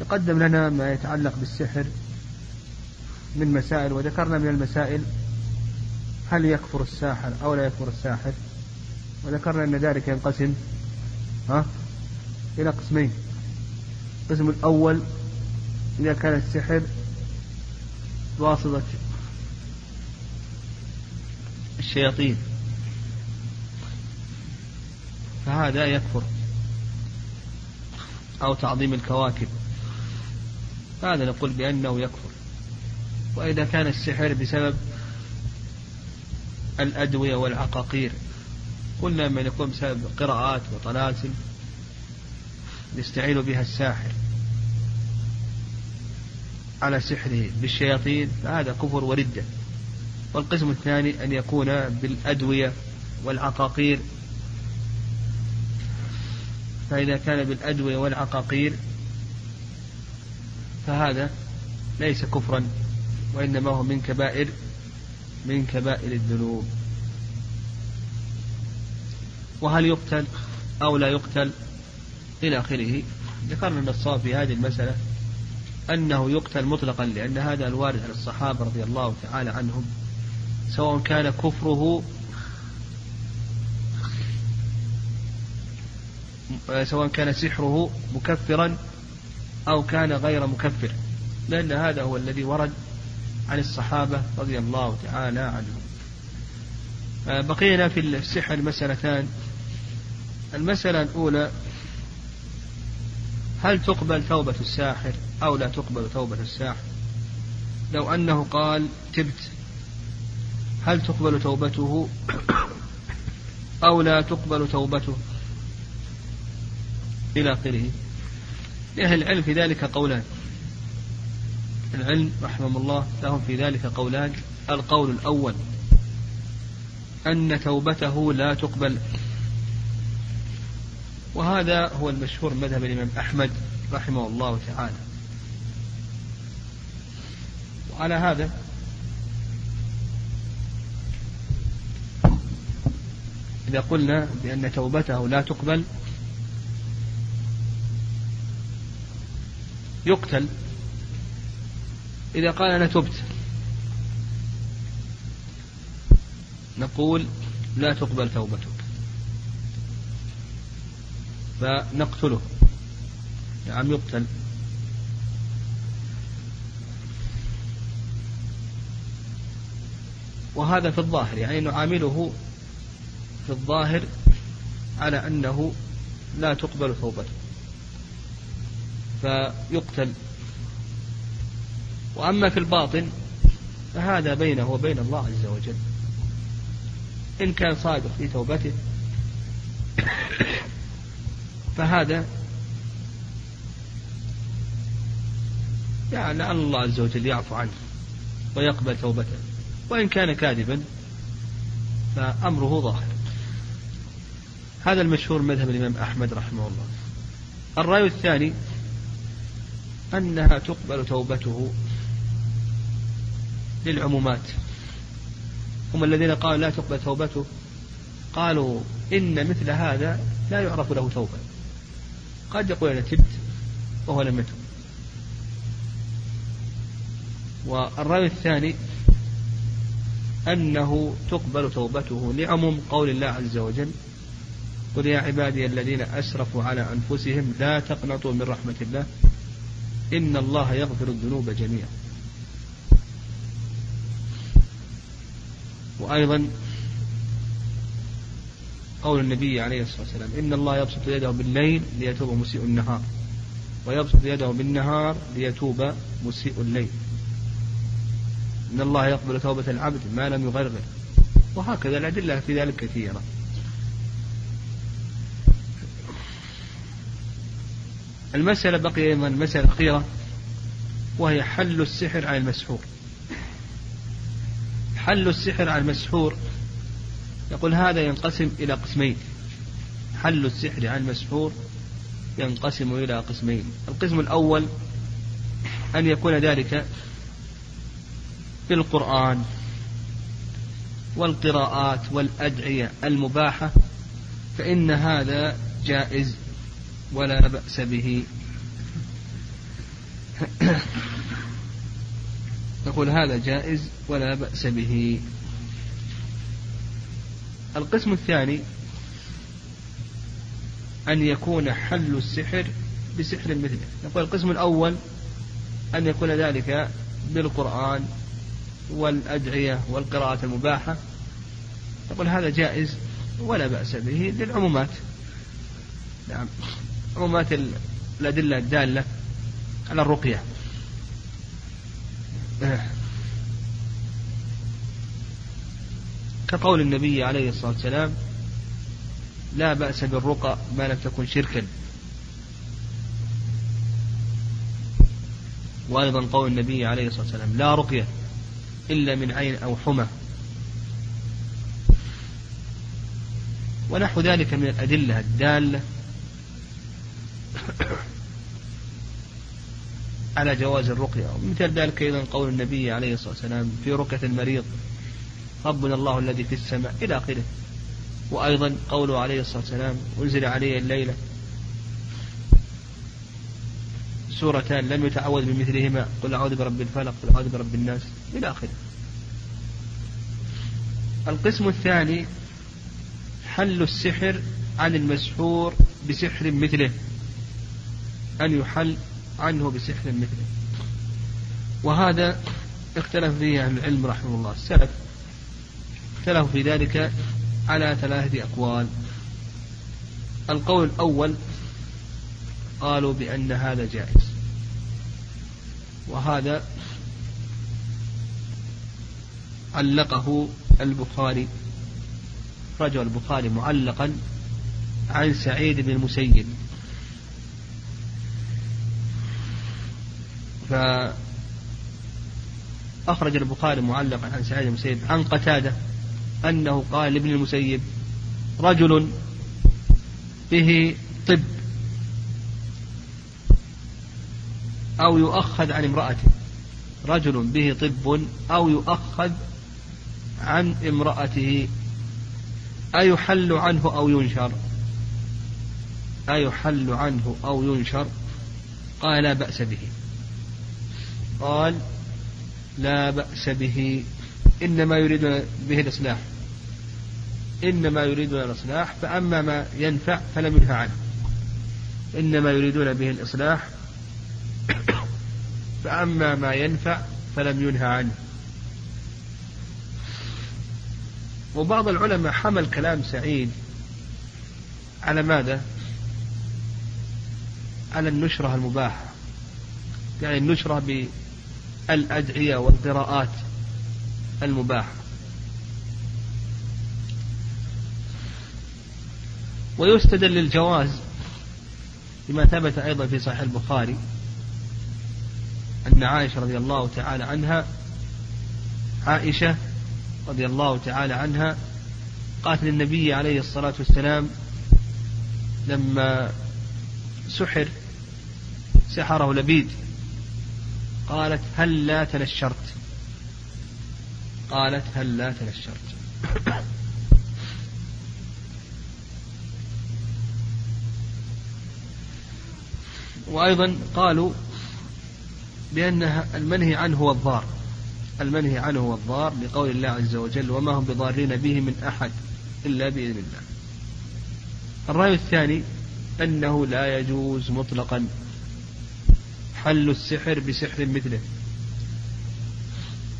تقدم لنا ما يتعلق بالسحر من مسائل وذكرنا من المسائل هل يكفر الساحر أو لا يكفر الساحر. وذكرنا أن ذلك ينقسم ها إلى قسمين. القسم الأول إذا كان السحر بواسطة الشياطين فهذا يكفر أو تعظيم الكواكب. هذا نقول بأنه يكفر. وإذا كان السحر بسبب الأدوية والعقاقير قلنا من يكون بسبب قراءات وطلاسم يستعين بها الساحر على سحره بالشياطين فهذا كفر وردة. والقسم الثاني أن يكون بالأدوية والعقاقير. فإذا كان بالأدوية والعقاقير فهذا ليس كفرا وإنما هو من كبائر من كبائر الذنوب. وهل يقتل أو لا يقتل؟ إلى آخره. ذكرنا أن الصواب في هذه المسألة أنه يقتل مطلقا لأن هذا الوارد عن الصحابة رضي الله تعالى عنهم سواء كان كفره سواء كان سحره مكفرا أو كان غير مكفر لأن هذا هو الذي ورد عن الصحابة رضي الله تعالى عنهم. بقينا في السحر مسألتان. المسألة الأولى هل تقبل توبة الساحر أو لا تقبل توبة الساحر؟ لو أنه قال تبت هل تقبل توبته أو لا تقبل توبته؟ إلى آخره. لأهل العلم في ذلك قولان. العلم رحمه الله لهم في ذلك قولان. القول الأول أن توبته لا تقبل. وهذا هو المشهور مذهب الإمام أحمد رحمه الله تعالى. وعلى هذا إذا قلنا بأن توبته لا تقبل يقتل. إذا قال أنا تبت. نقول لا تقبل توبتك. فنقتله. نعم يقتل. وهذا في الظاهر يعني نعامله في الظاهر على أنه لا تقبل توبته. فيقتل. وأما في الباطن فهذا بينه وبين الله عز وجل. إن كان صادق في توبته فهذا يعني لعل الله عز وجل يعفو عنه ويقبل توبته. وإن كان كاذبا فأمره ظاهر. هذا المشهور مذهب الإمام أحمد رحمه الله. الرأي الثاني أنها تقبل توبته للعمومات. هم الذين قالوا لا تقبل توبته قالوا إن مثل هذا لا يعرف له توبة. قد يقول أنا تبت وهو لم يتب. والرأي الثاني أنه تقبل توبته لعموم قول الله عز وجل قل يا عبادي الذين أسرفوا على أنفسهم لا تقنطوا من رحمة الله إن الله يغفر الذنوب جميعا. وأيضا قول النبي عليه الصلاة والسلام إن الله يبسط يده بالليل ليتوب مسيء النهار ويبسط يده بالنهار ليتوب مسيء الليل. إن الله يقبل توبة العبد ما لم يغرغر. وهكذا الأدلة في ذلك كثيرة. المسألة بقي أيضا مسألة أخيرة وهي حل السحر على المسحور. حل السحر على المسحور. يقول هذا ينقسم إلى قسمين. حل السحر على المسحور ينقسم إلى قسمين. القسم الأول أن يكون ذلك في القرآن والقراءات والأدعية المباحة فإن هذا جائز. ولا بأس به. نقول هذا جائز ولا بأس به. القسم الثاني أن يكون حل السحر بسحر مثله نقول القسم الأول أن يكون ذلك بالقرآن والأدعية والقراءة المباحة. نقول هذا جائز ولا بأس به للعمومات. نعم. عمومات الأدلة الدالة على الرقية. كقول النبي عليه الصلاة والسلام لا بأس بالرقى ما لم تكن شركا. وأيضا قول النبي عليه الصلاة والسلام لا رقية إلا من عين أو حمى. ونحو ذلك من الأدلة الدالة على جواز الرقية. ومثل ذلك أيضا قول النبي عليه الصلاة والسلام في رقية المريض ربنا الله الذي في السماء إلى آخره. وأيضا قوله عليه الصلاة والسلام أنزل علي الليلة. سورتان لم يتعوذ بمثلهما. قل أعوذ برب الفلق قل أعوذ برب الناس. إلى آخره. القسم الثاني حل السحر عن المسحور بسحر مثله. أن يحل عنه بسحر مثله. وهذا اختلف فيه أهل العلم رحمه الله. السلف اختلفوا في ذلك على ثلاثة أقوال. القول الأول قالوا بأن هذا جائز. وهذا علقه البخاري رجل البخاري معلقا عن سعيد بن المسيب. فأخرج البخاري معلقا عن سعيد بن المسيب عن قتادة أنه قال لابن المسيب رجل به طب أو يؤخذ عن امرأته. رجل به طب أو يؤخذ عن امرأته. أيحل عنه أو ينشر؟ أيحل عنه أو ينشر؟ قال لا بأس به. قال لا بأس به إنما يريدون به الإصلاح. إنما يريدون الإصلاح فأما ما ينفع فلم ينهى عنه. إنما يريدون به الإصلاح فأما ما ينفع فلم ينهى عنه. وبعض العلماء حمل كلام سعيد على ماذا؟ على النشرة المباحة. يعني النشرة بالأدعية والقراءات المباحة. ويستدل للجواز بما ثبت أيضا في صحيح البخاري أن عائشة رضي الله تعالى عنها عائشة رضي الله تعالى عنها قالت للنبي عليه الصلاة والسلام لما سحر سحره لبيد قالت هل لا تنشرت؟ قالت هل لا تنشرت. وأيضا قالوا بأن المنهي عنه هو الضار. المنهي عنه هو الضار لقول الله عز وجل وما هم بضارين به من أحد إلا بإذن الله. الرأي الثاني أنه لا يجوز مطلقا. حل السحر بسحر مثله.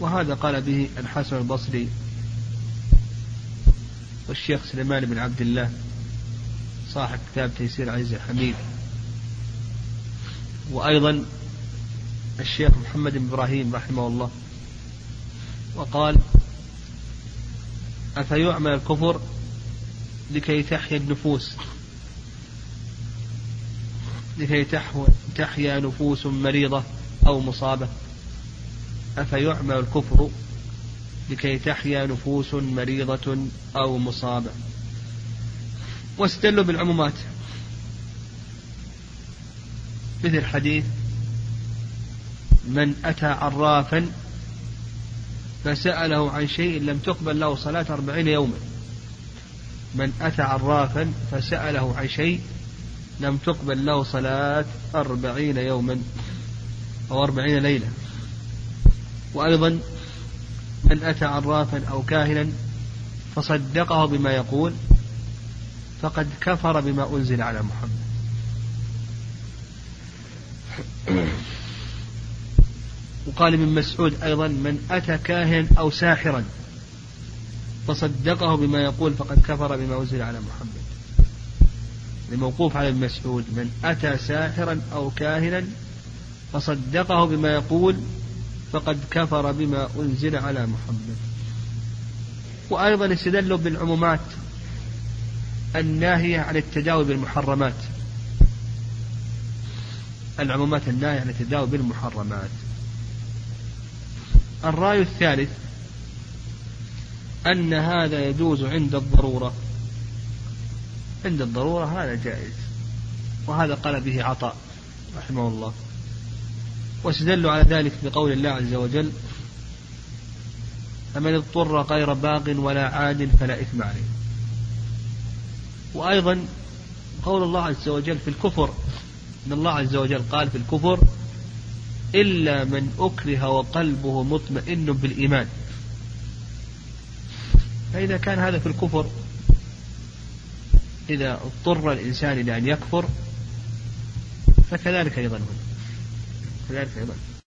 وهذا قال به الحسن البصري والشيخ سليمان بن عبد الله صاحب كتاب تيسير عزيز الحميد وأيضا الشيخ محمد بن إبراهيم رحمه الله وقال أفيعمل الكفر لكي تحيا النفوس؟ لكي تحيا نفوس مريضة أو مصابة. أفيعمل الكفر لكي تحيا نفوس مريضة أو مصابة؟ واستدلوا بالعمومات. مثل حديث من أتى عرافا فسأله عن شيء لم تقبل له صلاة أربعين يوما. من أتى عرافا فسأله عن شيء لم تقبل له صلاة أربعين يوما أو أربعين ليلة. وأيضا من أتى عرافا أو كاهنا فصدقه بما يقول فقد كفر بما أنزل على محمد. وقال ابن مسعود أيضا من أتى كاهنا أو ساحرا فصدقه بما يقول فقد كفر بما أنزل على محمد. الموقوف على ابن مسعود من أتى ساحرا أو كاهنا فصدقه بما يقول فقد كفر بما أنزل على محمد. وأيضا استدلوا بالعمومات الناهية عن التداوي بالمحرمات. العمومات الناهية عن التداوي بالمحرمات. الرأي الثالث أن هذا يجوز عند الضرورة. عند الضرورة هذا جائز. وهذا قال به عطاء رحمه الله. واستدلوا على ذلك بقول الله عز وجل فمن اضطر غير باغ ولا عاد فلا إثم عليه. وأيضا قول الله عز وجل في الكفر إن الله عز وجل قال في الكفر إلا من أكره وقلبه مطمئن بالإيمان. فإذا كان هذا في الكفر إذا اضطر الإنسان إلى أن يكفر فكذلك أيضا هنا. كذلك أيضا.